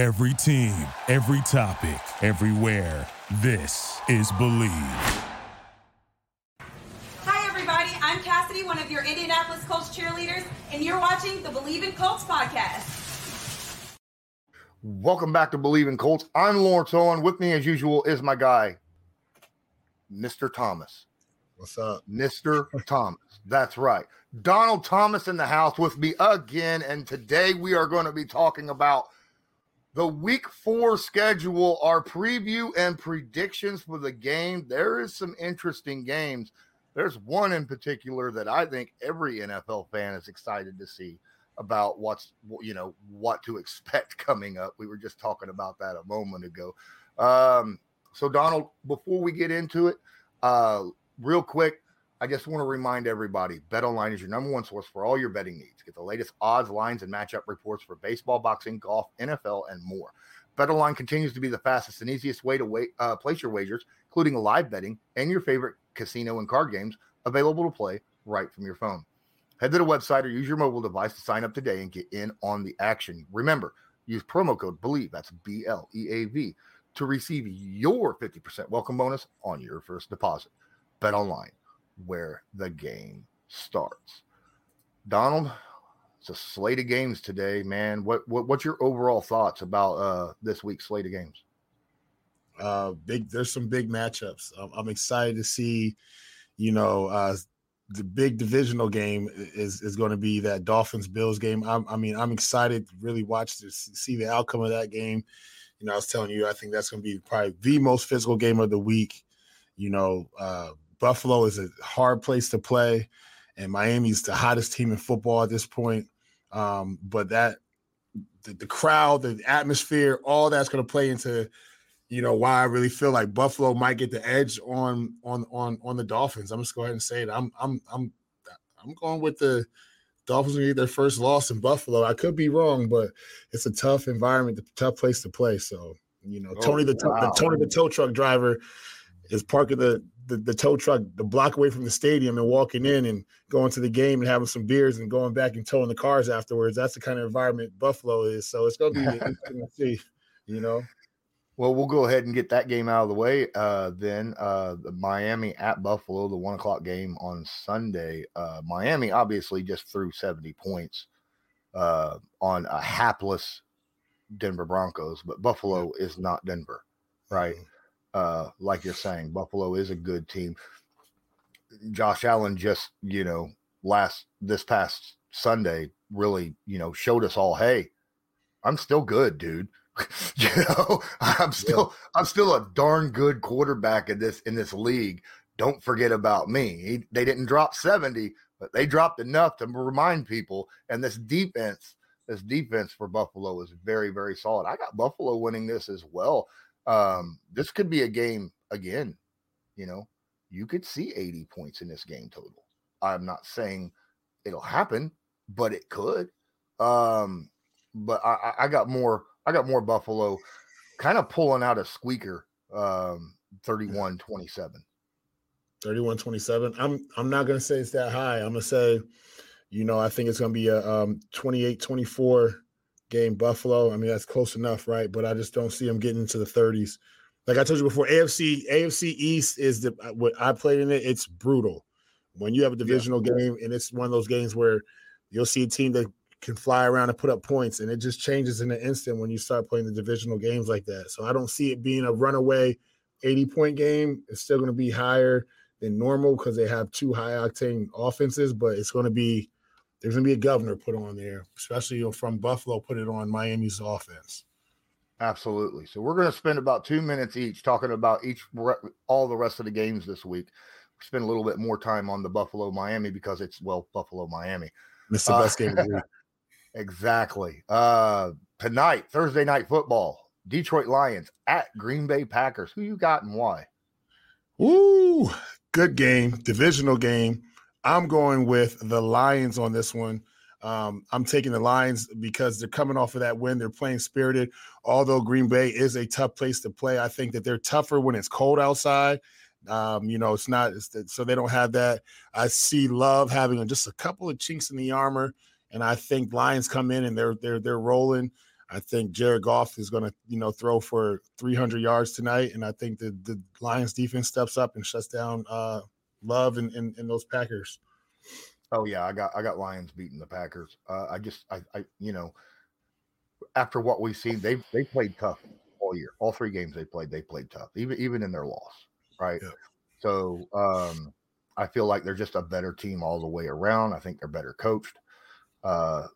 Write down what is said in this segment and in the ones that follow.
Every team, every topic, everywhere. This is Bleav. Hi, everybody. I'm Cassidy, one of your Indianapolis Colts cheerleaders, and you're watching the Bleav in Colts podcast. Welcome back to Bleav in Colts. I'm Lawrence Owen. With me, as usual, is my guy, Mr. Thomas. What's up? Mr. Thomas. That's right. Donald Thomas in the house with me again. And today we are going to be talking about the week four schedule, our preview and predictions for the game. There is some interesting games. There's one in particular that I think every NFL fan is excited to see about what's you know what to expect coming up. We were just talking about that a moment ago. Um, so Donald, before we get into it, uh, real quick, I just want to remind everybody BetOnline is your number one source for all your betting needs. Get the latest odds, lines, and matchup reports for baseball, boxing, golf, NFL, and more. BetOnline continues to be the fastest and easiest way to uh, place your wagers, including live betting and your favorite casino and card games available to play right from your phone. Head to the website or use your mobile device to sign up today and get in on the action. Remember, use promo code BLEAV, that's B L E A V, to receive your 50% welcome bonus on your first deposit. BetOnline where the game starts. Donald, it's a slate of games today, man. What, what what's your overall thoughts about uh this week's slate of games? Uh, big. There's some big matchups. I'm, I'm excited to see. You know, uh, the big divisional game is is going to be that Dolphins Bills game. I'm, I mean, I'm excited to really watch to see the outcome of that game. You know, I was telling you, I think that's going to be probably the most physical game of the week. You know, uh, Buffalo is a hard place to play, and Miami's the hottest team in football at this point. Um, but that the, the, crowd, the atmosphere, all that's going to play into, you know, why I really feel like Buffalo might get the edge on on on on the Dolphins. I'm just going to go ahead and say it. I'm I'm I'm I'm going with the Dolphins to get their first loss in Buffalo. I could be wrong, but it's a tough environment, a tough place to play. So you know, oh, Tony the, wow. the Tony the tow truck driver is parking the the, the tow truck the block away from the stadium and walking in and going to the game and having some beers and going back and towing the cars afterwards. That's the kind of environment Buffalo is. So it's going to be interesting to see, you know. Well, we'll go ahead and get that game out of the way. Uh, then uh, the Miami at Buffalo, the one o'clock game on Sunday. Uh, Miami obviously just threw 70 points uh, on a hapless Denver Broncos, but Buffalo is not Denver, right? Mm-hmm uh, like you're saying, Buffalo is a good team. Josh Allen just, you know, last this past Sunday really, you know, showed us all, hey, I'm still good, dude. you know, I'm still yeah. I'm still a darn good quarterback in this in this league. Don't forget about me. He, they didn't drop 70, but they dropped enough to remind people. And this defense, this defense for Buffalo is very, very solid. I got Buffalo winning this as well. Um, this could be a game again. You know, you could see 80 points in this game total. I'm not saying it'll happen, but it could. Um, but I, I got more, I got more Buffalo kind of pulling out a squeaker, um, 31 27. 31 27. I'm I'm not gonna say it's that high. I'm gonna say, you know, I think it's gonna be a um 28 24 game Buffalo. I mean, that's close enough, right? But I just don't see them getting into the 30s. Like I told you before, AFC AFC East is the uh, what I played in it. It's brutal when you have a divisional yeah. game, and it's one of those games where you'll see a team that can fly around and put up points, and it just changes in an instant when you start playing the divisional games like that. So I don't see it being a runaway 80 point game. It's still going to be higher than normal because they have two high octane offenses, but it's going to be there's going to be a governor put on there, especially from Buffalo, put it on Miami's offense. Absolutely. So we're going to spend about two minutes each talking about each all the rest of the games this week. We spend a little bit more time on the Buffalo Miami because it's well Buffalo Miami. It's the best uh, game of the week. Exactly. Uh, tonight, Thursday night football, Detroit Lions at Green Bay Packers. Who you got and why? Ooh, good game, divisional game. I'm going with the Lions on this one. Um, I'm taking the Lions because they're coming off of that win. They're playing spirited. Although Green Bay is a tough place to play, I think that they're tougher when it's cold outside. Um, you know, it's not it's so they don't have that. I see Love having just a couple of chinks in the armor, and I think Lions come in and they're they're they're rolling. I think Jared Goff is going to, you know, throw for 300 yards tonight, and I think the the Lions defense steps up and shuts down uh, Love and, and, and those Packers. Oh yeah, I got I got Lions beating the Packers. Uh, I just I, I you know after what we've seen, they they played tough all year. All three games they played, they played tough, even even in their loss, right? Yeah. So um, I feel like they're just a better team all the way around. I think they're better coached. Uh,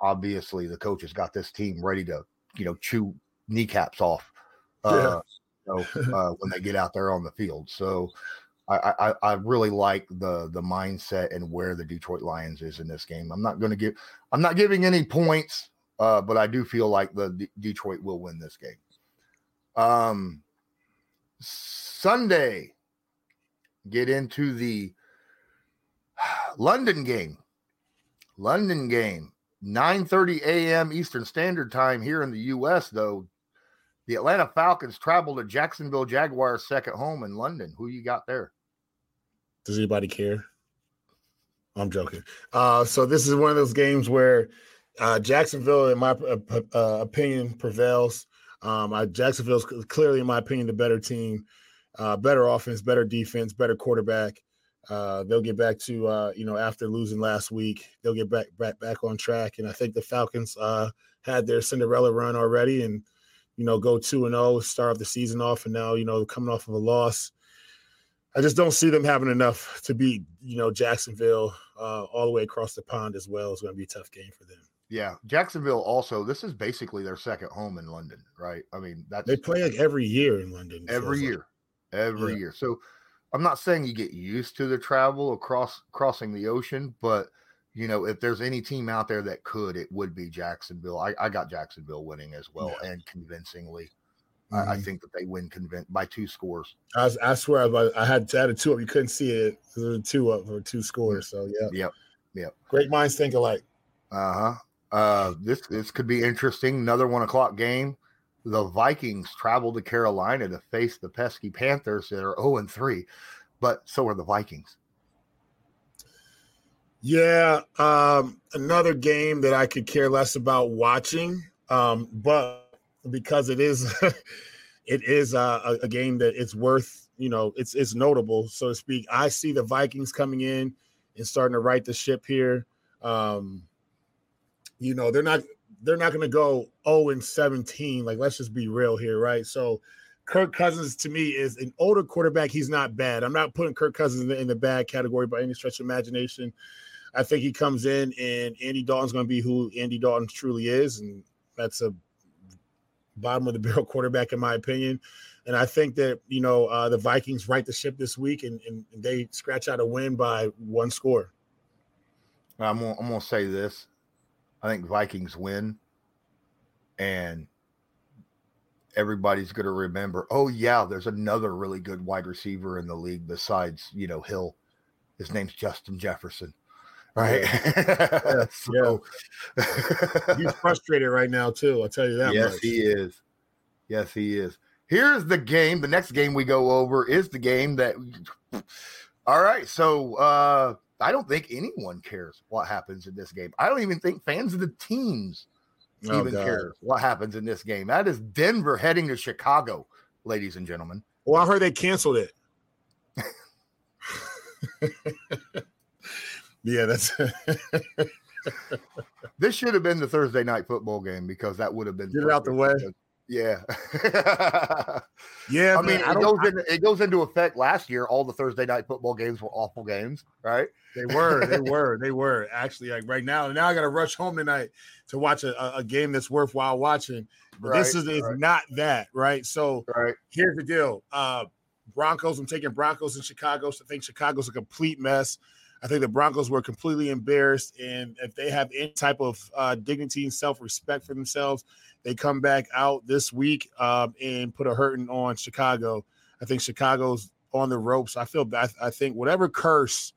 obviously, the coach has got this team ready to you know chew kneecaps off. Uh, yeah. you know, uh, when they get out there on the field. So I, I, I really like the the mindset and where the Detroit Lions is in this game. I'm not going to give I'm not giving any points, uh, but I do feel like the D- Detroit will win this game. Um, Sunday, get into the London game. London game, 9:30 a.m. Eastern Standard Time here in the U.S. Though the Atlanta Falcons travel to Jacksonville Jaguars' second home in London. Who you got there? Does anybody care? I'm joking. Uh, so this is one of those games where uh, Jacksonville, in my uh, uh opinion, prevails. Um, I, Jacksonville's clearly, in my opinion, the better team, uh, better offense, better defense, better quarterback. Uh, they'll get back to you know after losing last week, they'll get back back back on track. And I think the Falcons had their Cinderella run already, and you know go two and zero, oh, start off the season off, and now you know coming off of a loss. I just don't see them having enough to beat, you know, Jacksonville uh, all the way across the pond as well. It's going to be a tough game for them. Yeah, Jacksonville also. This is basically their second home in London, right? I mean, that's they play like every year in London. Every year, like. every yeah. year. So I'm not saying you get used to the travel across crossing the ocean, but you know, if there's any team out there that could, it would be Jacksonville. I, I got Jacksonville winning as well yeah. and convincingly. Mm-hmm. I, I, mm-hmm. think that they win convinced by two scores. I, I swear I, I had to add a two up. You couldn't see it there were two up or two scores. So yeah. Yep. Yep. Great minds think alike. Uh-huh. Uh this this could be interesting. Another one o'clock game. The Vikings travel to Carolina to face the pesky Panthers that are 0 and 3, but so are the Vikings. Yeah, um, another game that I could care less about watching. Um, but because it is it is a, a, game that it's worth you know it's it's notable so to speak. I see the vikings coming in and starting to right the ship here. Um you know they're not they're not going to go 0 and 17 like let's just be real here right? So kirk cousins to me is an older quarterback. He's not bad. I'm not putting kirk cousins in the, in the bad category by any stretch of imagination. I think he comes in and andy dalton's going to be who andy dalton truly is and that's a bottom of the barrel quarterback, in my opinion. And I think that, you know, uh, the Vikings right the ship this week and, and they scratch out a win by one score. I'm gonna, I'm gonna say this. I think Vikings win, and everybody's gonna remember. Oh yeah, there's another really good wide receiver in the league besides you know Hill. His name's Justin Jefferson right? Yeah. so. He's frustrated right now too. I'll tell you that. Yes, much. he is. Yes, he is. Here's the game. The next game we go over is the game that. All right, so uh I don't think anyone cares what happens in this game. I don't even think fans of the teams oh, even God. care what happens in this game. That is Denver heading to Chicago, ladies and gentlemen. Well, I heard they canceled it. Yeah, that's. this should have been the Thursday night football game because that would have been get it out the way. Yeah, yeah. I mean, it goes I, in, it goes into effect. Last year, all the Thursday night football games were awful games, right? They were, they were, they were. Actually, like right now, now I got to rush home tonight to watch a, a game that's worthwhile watching. But right, this is, is right. not that, right? So, right. here's the deal: uh, Broncos. I'm taking Broncos in Chicago. So I think Chicago's a complete mess. I think the Broncos were completely embarrassed, and if they have any type of uh, dignity and self respect for themselves, they come back out this week um, and put a hurting on Chicago. I think Chicago's on the ropes. I feel bad. I think whatever curse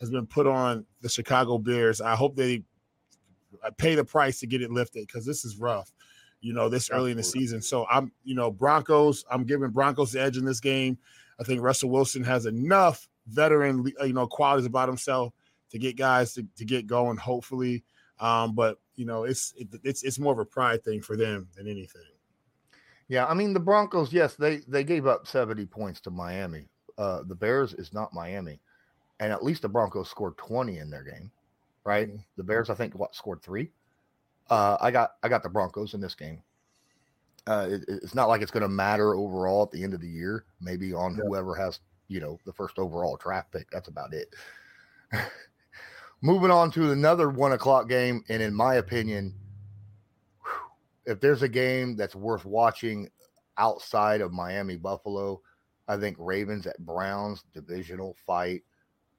has been put on the Chicago Bears, I hope they uh, pay the price to get it lifted because this is rough. You know, this early in the season. So I'm, you know, Broncos. I'm giving Broncos the edge in this game. I think Russell Wilson has enough veteran, you know, qualities about himself to get guys to, to get going. Hopefully, Um, but you know, it's it, it's it's more of a pride thing for them than anything. Yeah, I mean the Broncos. Yes, they they gave up seventy points to Miami. Uh, the Bears is not Miami, and at least the Broncos scored twenty in their game, right? Mm-hmm. The Bears, I think, what scored three. Uh, I got I got the Broncos in this game. Uh, it, it's not like it's going to matter overall at the end of the year. Maybe on Yeah. whoever has you know the first overall draft pick. That's about it. Moving on to another one o'clock game, and in my opinion, if there's a game that's worth watching outside of Miami Buffalo, I think Ravens at Browns divisional fight.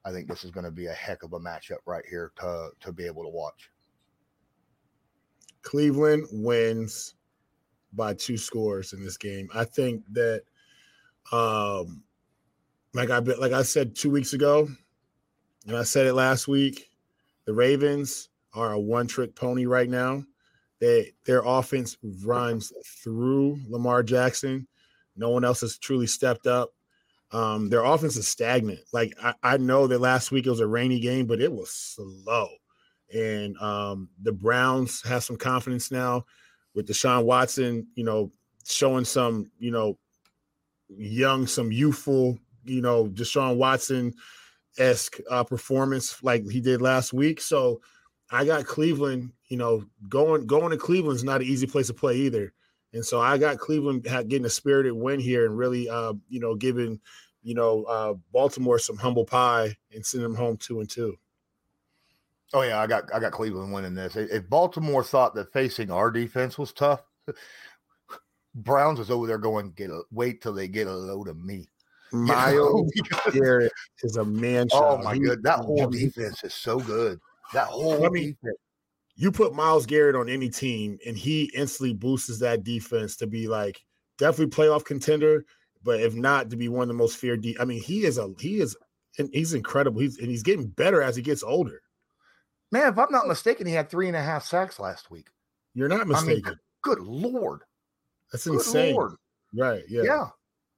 I think this is going to be a heck of a matchup right here to to be able to watch. Cleveland wins by two scores in this game. I think that, um, like I like I said two weeks ago, and I said it last week, the Ravens are a one-trick pony right now. They their offense runs through Lamar Jackson. No one else has truly stepped up. Um, their offense is stagnant. Like I, I know that last week it was a rainy game, but it was slow. And um, the Browns have some confidence now with Deshaun Watson, you know, showing some, you know, young, some youthful, you know, Deshaun Watson esque uh, performance like he did last week. So I got Cleveland, you know, going going to Cleveland is not an easy place to play either. And so I got Cleveland getting a spirited win here and really, uh, you know, giving, you know, uh, Baltimore some humble pie and sending them home two and two. Oh yeah, I got I got Cleveland winning this. If Baltimore thought that facing our defense was tough, Browns is over there going get a wait till they get a load of me. You know? Myles oh Garrett is a man oh my He- good, that whole defense is so good. That whole I mean, defense. you put Myles Garrett on any team, and he instantly boosts that defense to be like definitely playoff contender. But if not, to be one of the most feared. De- I mean, he is a he is and he's incredible. He's and he's getting better as he gets older. Man, if I'm not mistaken, he had three and a half sacks last week. You're not I mean, mistaken. good lord, That's good insane, lord. right? Yeah. Yeah.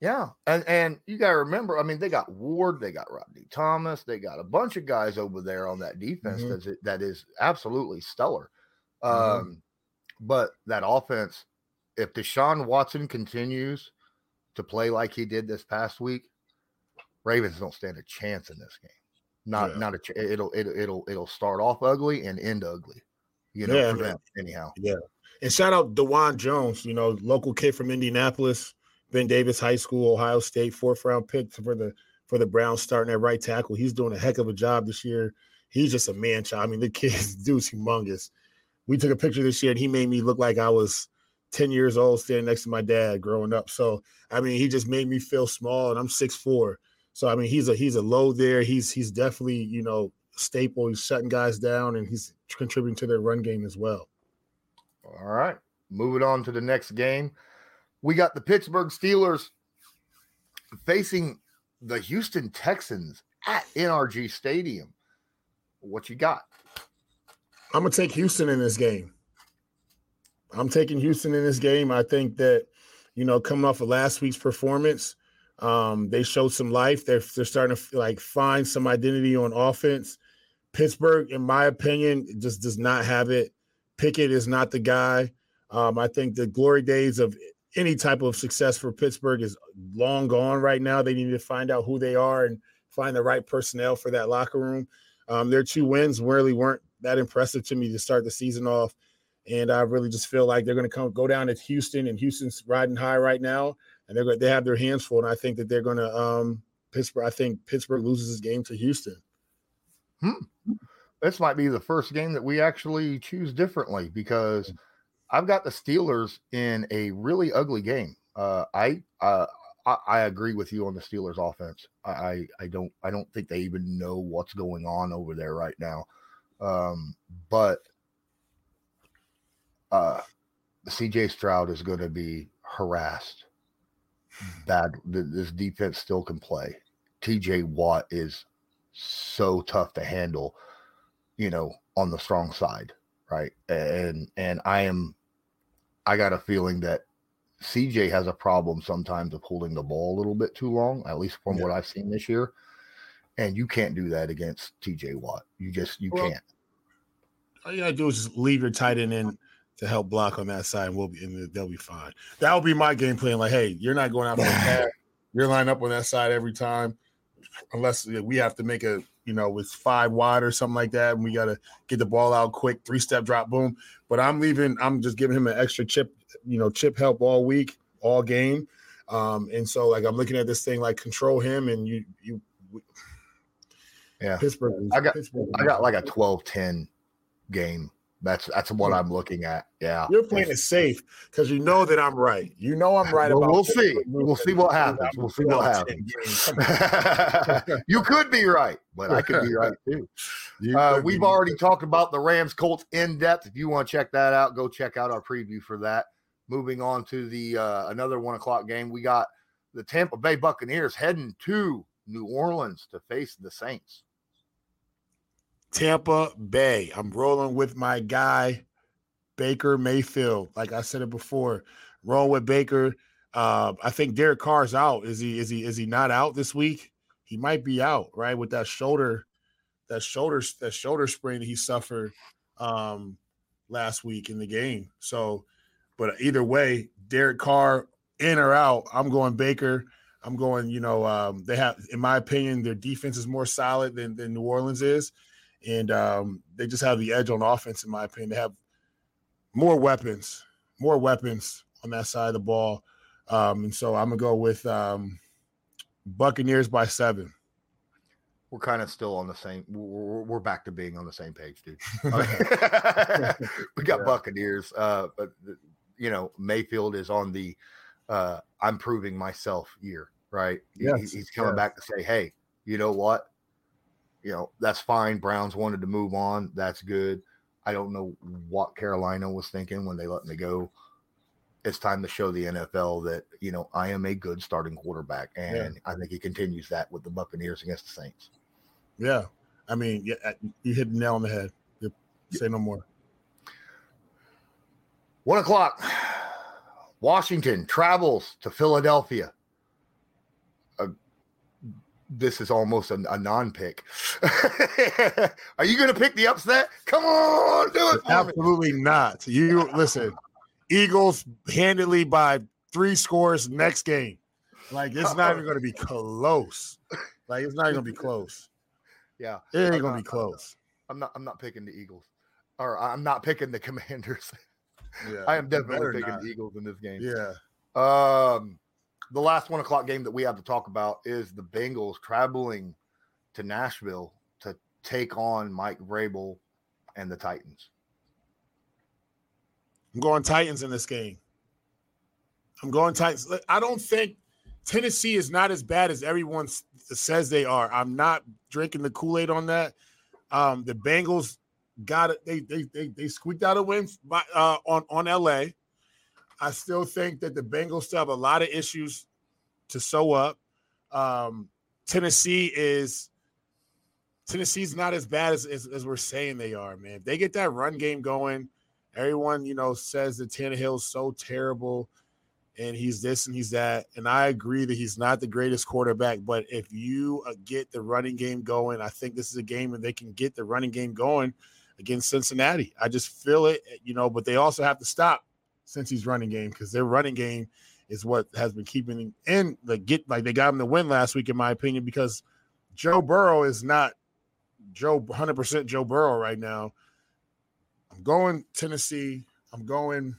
Yeah, And and you gotta remember, I mean, they got Ward, they got Rodney Thomas, they got a bunch of guys over there on that defense Mhm. that's that is absolutely stellar. Mhm. Um, but that offense, if Deshaun Watson continues to play like he did this past week, Ravens don't stand a chance in this game. Not Yeah. not a ch- it'll it'll it'll it'll start off ugly and end ugly. You know, Yeah, for them anyhow. Yeah, and shout out Dawand Jones, you know, local kid from Indianapolis, Ben Davis High School, Ohio State, fourth round pick for the for the Browns starting at right tackle. He's doing a heck of a job this year. He's just a man child. I mean, the kid, dude's humongous. We took a picture this year and he made me look like I was 10 years old standing next to my dad growing up. So I mean, he just made me feel small and I'm 6'4. So I mean, he's a he's a low there. He's he's definitely, you know, staple. He's shutting guys down and he's contributing to their run game as well. All right. Moving on to the next game. We got the Pittsburgh Steelers facing the Houston Texans at NRG Stadium. What you got? I'm gonna take Houston in this game. I'm taking Houston in this game. I think that you know, coming off of last week's performance, um, they showed some life. They're they're starting to like find some identity on offense. Pittsburgh, in my opinion, just does not have it. Pickett is not the guy. Um, I think the glory days of any type of success for Pittsburgh is long gone right now. They need to find out who they are and find the right personnel for that locker room. Um, their two wins really weren't that impressive to me to start the season off. And I really just feel like they're going to come go down to Houston, and Houston's riding high right now, and they're they have their hands full. And I think that they're going to um, Pittsburgh. I think Pittsburgh loses this game to Houston. Hmm. This might be the first game that we actually choose differently because I've got the Steelers in a really ugly game. Uh, I, uh, I I agree with you on the Steelers offense. I, I don't I don't think they even know what's going on over there right now. Um, but uh, CJ Stroud is going to be harassed. Bad. This defense still can play. TJ Watt is so tough to handle, you know, on the strong side, right? And and I am I got a feeling that CJ has a problem sometimes of holding the ball a little bit too long, at least from Yeah. what I've seen this year. And you can't do that against TJ Watt. You just you Well, can't. all you gotta do is just leave your tight end in to help block on that side, and we'll be and they'll be fine. That will be my game plan. Like, hey, you're not going out for a pass. You're lined up on that side every time, unless we have to make a you know with five wide or something like that, and we got to get the ball out quick, three step drop, boom. But I'm leaving. I'm just giving him an extra chip, you know, chip help all week, all game. Um, and so like I'm looking at this thing like control him, and you you. Yeah, Pittsburgh. I got Pittsburgh. I got like a 12-10 game. That's that's what I'm looking at. Yeah. You're playing it safe because you know that I'm right. You know I'm right Well, about. we'll see. We'll see what happens. We'll see what happens. you could be right, but I could be right too. Uh, we've already talked about the Rams Colts in depth. If you want to check that out, go check out our preview for that. Moving on to the uh, another one o'clock game, we got the Tampa Bay Buccaneers heading to New Orleans to face the Saints. Tampa Bay. I'm rolling with my guy, Baker Mayfield. Like I said it before, rolling with Baker. Uh, I think Derek Carr's out. Is he? Is he? Is he not out this week? He might be out, right? With that shoulder, that shoulder, that shoulder sprain he suffered um, last week in the game. So, but either way, Derek Carr in or out, I'm going Baker. I'm going. You know, um, they have, in my opinion, their defense is more solid than than New Orleans is and um, they just have the edge on offense, in my opinion. They have more weapons, more weapons on that side of the ball, um, and so I'm gonna go with um, Buccaneers by seven. We're kind of still on the same. We're, we're back to being on the same page, dude. we got Yeah. Buccaneers, uh, but you know Mayfield is on the uh, "I'm proving myself" year, right? He- he's coming yes. back to say, "Hey, you know what? You know that's fine. Browns wanted to move on. That's good. I don't know what Carolina was thinking when they let me go. It's time to show the NFL that you know I am a good starting quarterback, and I think he continues that with the Buccaneers against the Saints. Yeah, I mean, yeah, you hit the nail on the head. Yep. Say no more. One o'clock. Washington travels to Philadelphia. This is almost a, a non-pick. Are you going to pick the upset? Come on, do it. For me. Absolutely not. You listen. Eagles handedly by three scores next game. Like it's not even going to be close. Like it's not even going to be close. Yeah, It ain't I'm going to not- be close. I'm not. I'm not picking the Eagles, or I'm not picking the Commanders. Yeah, I am definitely picking not. the Eagles in this game. Yeah. Um, the last one o'clock game that we have to talk about is the Bengals traveling to Nashville to take on Mike Vrabel and the Titans. I'm going Titans in this game. I'm going Titans. I don't think Tennessee is not as bad as everyone says they are. I'm not drinking the Kool Aid on that. Um, the Bengals got it. They they they, they squeaked out a win by, uh, on on LA. I still think that the Bengals still have a lot of issues to sew up. Um, Tennessee is Tennessee's not as bad as, as as we're saying they are, man. If they get that run game going, everyone you know says that Tannehill's so terrible and he's this and he's that. And I agree that he's not the greatest quarterback, but if you uh, get the running game going, I think this is a game where they can get the running game going against Cincinnati. I just feel it, you know, but they also have to stop Cincy's running game because their running game is what has been keeping in the get like they got him to win last week, in my opinion, because Joe Burrow is not Joe 100% Joe Burrow right now. I'm going Tennessee. I'm going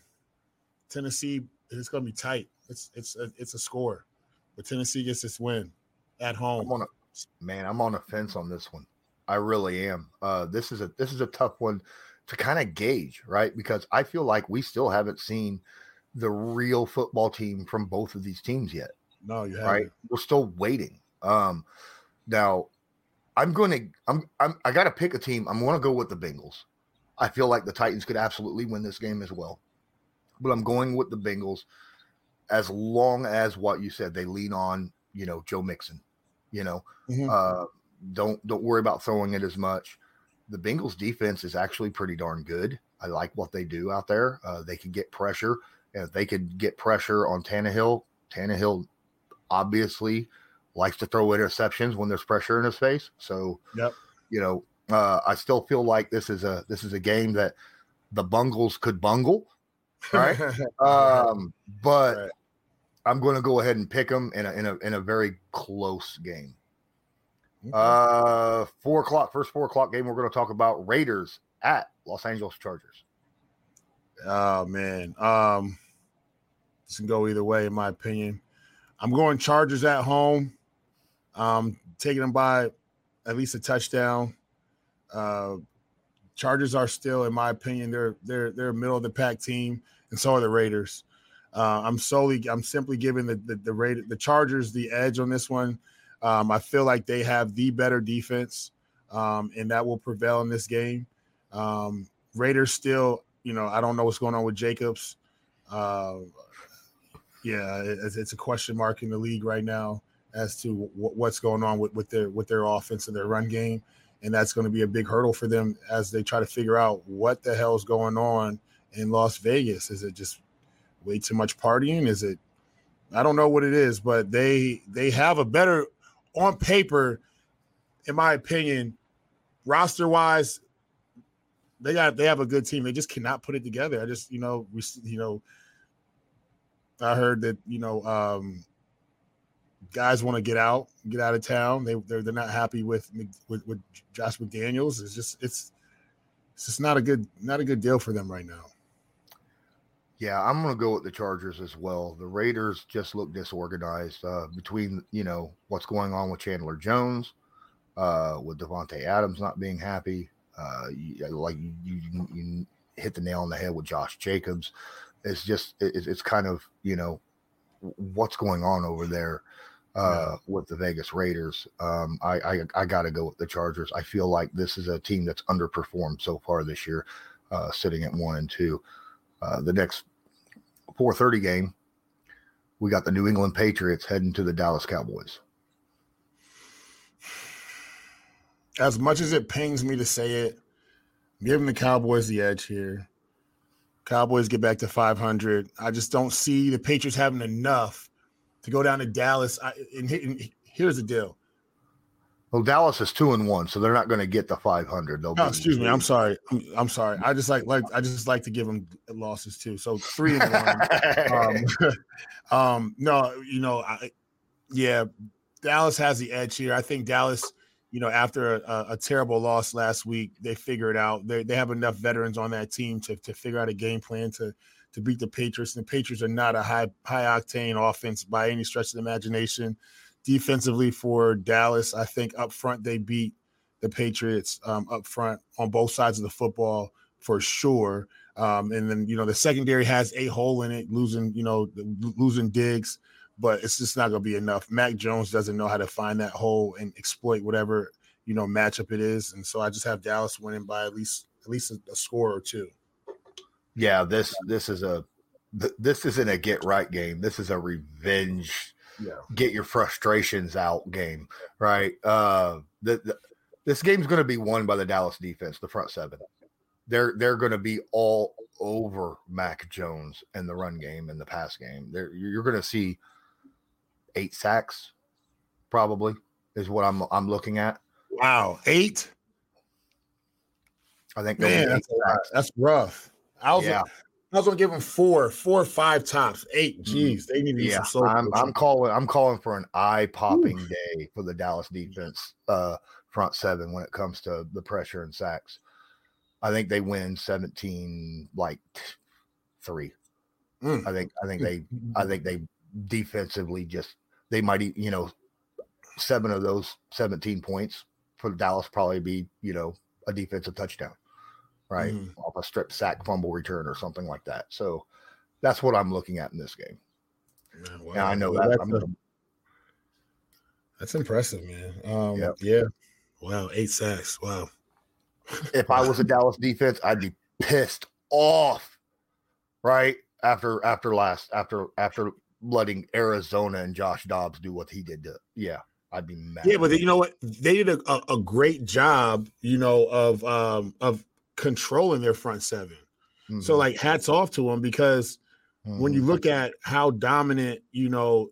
Tennessee. It's going to be tight. It's it's a, it's a score, but Tennessee gets this win at home. I'm on a man. I'm on a fence on this one. I really am. Uh, this is a this is a tough one to kind of gauge, right? Because I feel like we still haven't seen the real football team from both of these teams yet. No, you have right? We're still waiting. Um, now, I'm going to I'm I'm I got to pick a team. I'm going to go with the Bengals. I feel like the Titans could absolutely win this game as well, but I'm going with the Bengals as long as what you said they lean on, you know, Joe Mixon. You know, Mhm. uh, don't don't worry about throwing it as much. The Bengals defense is actually pretty darn good. I like what they do out there. Uh, they can get pressure. And if they could get pressure on Tannehill, Tannehill obviously likes to throw interceptions when there's pressure in his face. So, Yep. you know, Uh, I still feel like this is a this is a game that the Bungles could bungle, right? um, but Right. I'm going to go ahead and pick them in a in a in a very close game. Uh, four o'clock, first four o'clock game. We're going to talk about Raiders at Los Angeles Chargers. Oh man, um, this can go either way, in my opinion. I'm going Chargers at home. Um, taking them by at least a touchdown. Uh, Chargers are still, in my opinion, they're they're they're middle of the pack team, and so are the Raiders. Uh, I'm solely, I'm simply giving the the the, Raider, the Chargers the edge on this one. Um, I feel like they have the better defense, um, and that will prevail in this game. Um, Raiders still, you know, I don't know what's going on with Jacobs. Uh, yeah, it's, it's a question mark in the league right now as to w- what's going on with, with their with their offense and their run game, and that's going to be a big hurdle for them as they try to figure out what the hell's going on in Las Vegas. Is it just way too much partying? Is it? I don't know what it is, but they they have a better on paper, in my opinion, roster wise. They got they have a good team. They just cannot put it together. I just you know we, you know I heard that you know um, guys want to get out, get out of town. They they're, they're not happy with, with with Josh McDaniels. It's just it's it's just not a good not a good deal for them right now. Yeah, I'm going to go with the Chargers as well. The Raiders just look disorganized uh, between you know what's going on with Chandler Jones, uh, with Davante Adams not being happy. Uh, you, like you, you, you hit the nail on the head with Josh Jacobs. It's just it, it's kind of you know what's going on over there uh, with the Vegas Raiders. Um, I I, I got to go with the Chargers. I feel like this is a team that's underperformed so far this year, uh, sitting at one and two. Uh, the next 4:30 game, we got the New England Patriots heading to the Dallas Cowboys. As much as it pains me to say it, I'm giving the Cowboys the edge here. Cowboys get back to 500. I just don't see the Patriots having enough to go down to Dallas. I, and, and here's the deal. Well, Dallas is two and one, so they're not going to get the 500. They'll No, excuse me. I'm sorry. I'm, I'm sorry. I just like like I just like to give them losses too. So three and one. um, um, no, you know, I, yeah, Dallas has the edge here. I think Dallas, you know, after a, a terrible loss last week, they figure it out. They they have enough veterans on that team to to figure out a game plan to to beat the Patriots. And the Patriots are not a high high octane offense by any stretch of the imagination. Defensively for Dallas, I think up front they beat the Patriots um, up front on both sides of the football for sure. Um, and then you know the secondary has a hole in it, losing you know losing Diggs, but it's just not going to be enough. Mac Jones doesn't know how to find that hole and exploit whatever you know matchup it is, and so I just have Dallas winning by at least at least a, a score or two. yeah, this this is a this isn't a get right game. This is a revenge Yeah, get your frustrations out game, right? Uh, the, the, this game's going to be won by the Dallas defense, the front seven. They're they're going to be all over Mac Jones in the run game and the pass game. They're, you're going to see eight sacks, probably is what I'm I'm looking at. wow, eight I think man, that's, a lot. sacks. that's rough. I was Yeah. I was gonna give them four, four five tops. Eight, jeez, they need to Yeah, some I'm. I'm calling. I'm calling for an eye popping day for the Dallas defense uh, front seven when it comes to the pressure and sacks. I think they win 17 like three. Mm. I think. I think they. I think they defensively just they might you know seven of those 17 points for Dallas probably be you know a defensive touchdown, right? Mhm. Off a strip sack fumble return or something like that. So that's what I'm looking at in this game. Man, wow. I know Well, that. that's, a- that's impressive, man. Um, Yep. yeah. Wow, eight sacks. Wow. if I was a Dallas defense, I'd be pissed off, right? After after last after after letting Arizona and Josh Dobbs do what he did to yeah, I'd be mad. Yeah, but you know what? They did a, a, a great job, you know, of um of controlling their front seven. So Mhm, like hats off to them because when you mhm. look at how dominant, you know,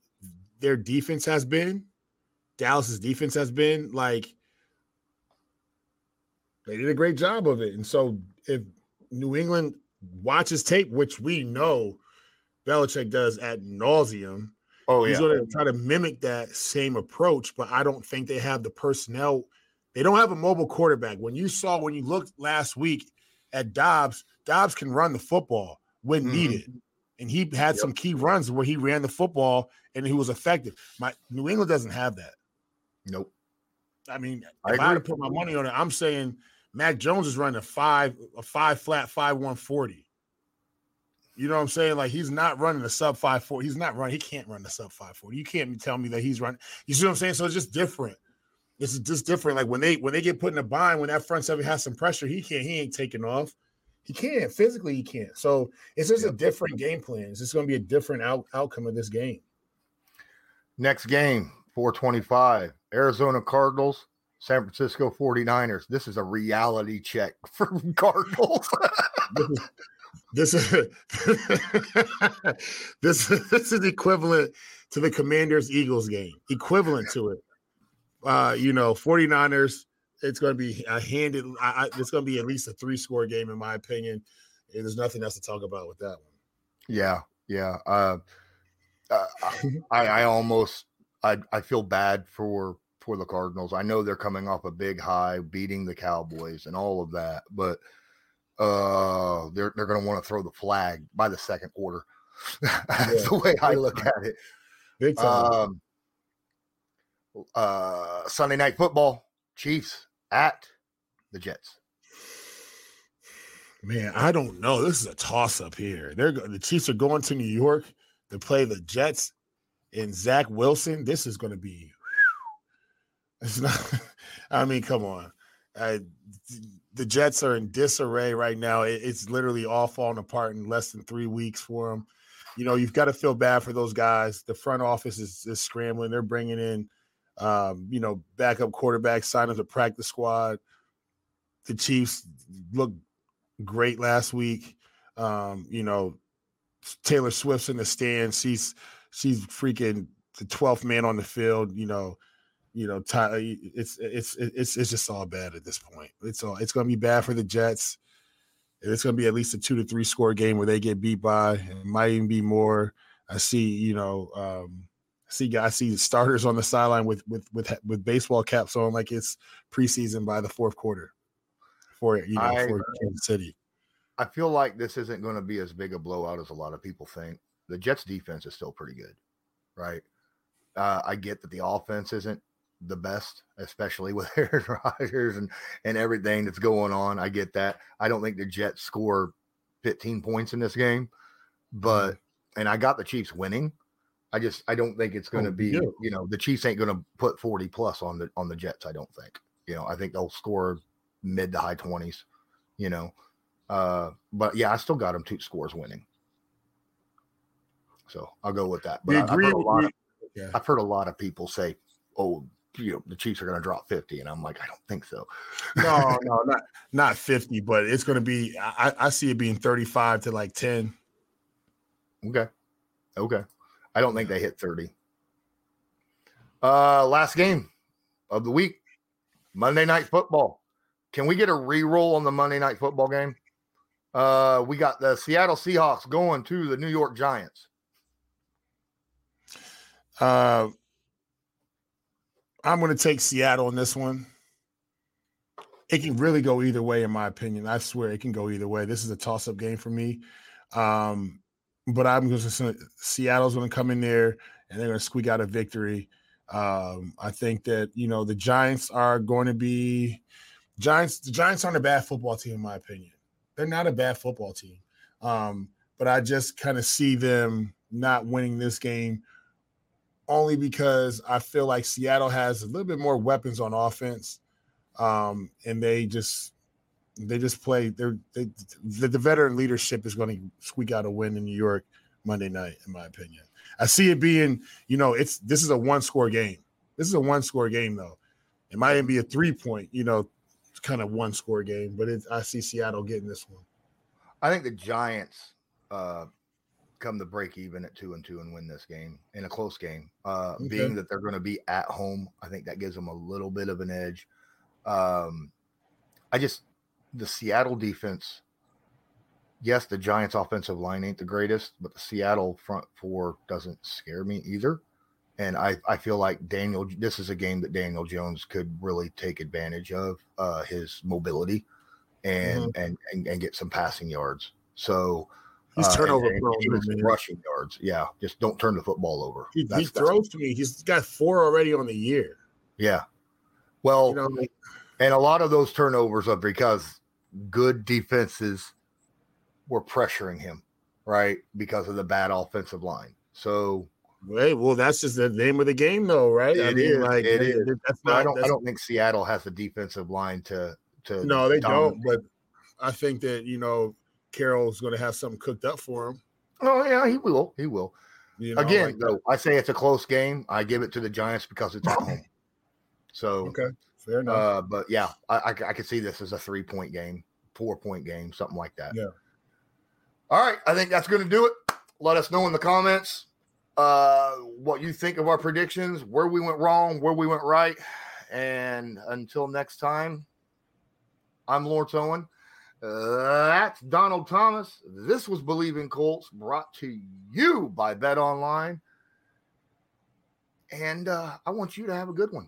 their defense has been, Dallas's defense has been, like They did a great job of it. And so if New England watches tape, which we know Belichick does at nauseum, Oh he's yeah. going to try to mimic that same approach. But I don't think they have the personnel. They don't have a mobile quarterback. When you saw when you looked last week at Dobbs, Dobbs can run the football when Mhm. needed, and he had Yep. some key runs where he ran the football and he was effective. My New England doesn't have that. Nope. I mean, I if I had to put my money on it, I'm saying Mac Jones is running a five, a five flat, five one forty. You know what I'm saying? Like he's not running a sub five four. He's not running. He can't run the sub five forty. You can't tell me that he's running. You see what I'm saying? So it's just different. It's just different. Like when they when they get put in a bind, when that front seven has some pressure, he can't. He ain't taking off. He can't physically. He can't. So it's just a different game plan. It's just going to be a different out, outcome of this game. Next game, 425. Arizona Cardinals, San Francisco 49ers. This is a reality check for Cardinals. this is this this is equivalent to the Commanders Eagles game. Equivalent to it. Uh, you know, 49ers, it's going to be a handed I, I, it's going to be at least a three score game in my opinion. And there's nothing else to talk about with that one. yeah, yeah. Uh, uh, I, I almost I, I feel bad for for the Cardinals. I know they're coming off a big high, beating the Cowboys and all of that, but uh, they're they're going to want to throw the flag by the second quarter. That's Yeah. the way I look at it. Big time. Um, uh, Sunday night football, Chiefs at the Jets. Man, I don't know. This is a toss up here. They're the Chiefs are going to New York to play the Jets and Zach Wilson. This is going to be. It's not. I mean, come on. I, the Jets are in disarray right now. It- it's literally all falling apart in less than three weeks for them. You know, you've got to feel bad for those guys. The front office is, is scrambling. They're bringing in, um, you know, backup quarterback sign up the practice squad. The Chiefs look great last week. Um, you know, Taylor Swift's in the stands. She's she's freaking the 12th man on the field. You know, you know, Ty, it's it's it's it's just all bad at this point. It's all it's going to be bad for the Jets. It's going to be at least a two to three score game where they get beat by. It might even be more. I see, you know, um, see guys see starters on the sideline with with with with baseball caps on, like it's preseason by the fourth quarter for you know I- for Kansas City. I feel like this isn't going to be as big a blowout as a lot of people think. The Jets defense is still pretty good, right? Uh, I get that the offense isn't the best, especially with Aaron Rodgers and and everything that's going on. I get that. I don't think the Jets score 15 points in this game, but and I got the Chiefs winning. I just I don't think it's going to Oh, be you you know the Chiefs ain't going to put 40 plus on the on the Jets. I don't think you know I think they'll score mid to high 20s. You know, uh, but yeah, I still got them two scores winning. So I'll go with that. But I, have heard a lot of Yeah. I've heard a lot of people say, "Oh, you know, the Chiefs are going to drop 50," and I'm like, I don't think so. No, no, not not 50, but it's going to be. I, I see it being 35 to like 10. Okay, okay. I don't think they hit 30. Uh, last game of the week, Monday Night Football. Can we get a re-roll on the Monday Night Football game? Uh, we got the Seattle Seahawks going to the New York Giants. Uh, I'm going to take Seattle on this one. It can really go either way, in my opinion. I swear it can go either way. This is a toss up game for me. Um, but I'm going to Seattle's going to come in there and they're going to squeak out a victory. Um, I think that, you know, the Giants are going to be Giants. The Giants aren't a bad football team, in my opinion. They're not a bad football team. Um, but I just kind of see them not winning this game only because I feel like Seattle has a little bit more weapons on offense, um, and they just they just play. They're they, the, the veteran leadership is going to squeak out a win in New York Monday night, in my opinion. I see it being, you know, it's this is a one score game. This is a one score game though. It might even be a three point, you know, kind of one score game, but it, I see Seattle getting this one. I think the Giants uh, come to break even at two and two and win this game in a close game. Uh, Okay. Being that they're going to be at home, I think that gives them a little bit of an edge. Um, I just the Seattle defense. Yes, the Giants' offensive line ain't the greatest, but the Seattle front four doesn't scare me either. And I, I feel like Daniel, this is a game that Daniel Jones could really take advantage of uh, his mobility and, mm-hmm. and, and and get some passing yards. So he's uh, turnover and, prone, rushing yards. Yeah, just don't turn the football over. He, he throws to me. He's got four already on the year. Yeah. Well, you know, and a lot of those turnovers are because good defenses were pressuring him, right? Because of the bad offensive line. So Right. Well, that's just the name of the game, though, right? It I mean, is, like it is. That's not, I don't. I don't think Seattle has a defensive line to. to no, they dominate. don't. But I think that you know Carroll's going to have something cooked up for him. Oh yeah, he will. He will. You know, Again, like though, I say it's a close game. I give it to the Giants because it's at home. So okay, fair enough. Uh, but yeah, I, I, I could see this as a three point game, four point game, something like that. Yeah. All right, I think that's going to do it. Let us know in the comments uh, what you think of our predictions, where we went wrong, where we went right. And until next time, I'm Lawrence Owen. Uh, that's Donald Thomas. This was Bleav in Colts, brought to you by BetOnline. And uh, I want you to have a good one.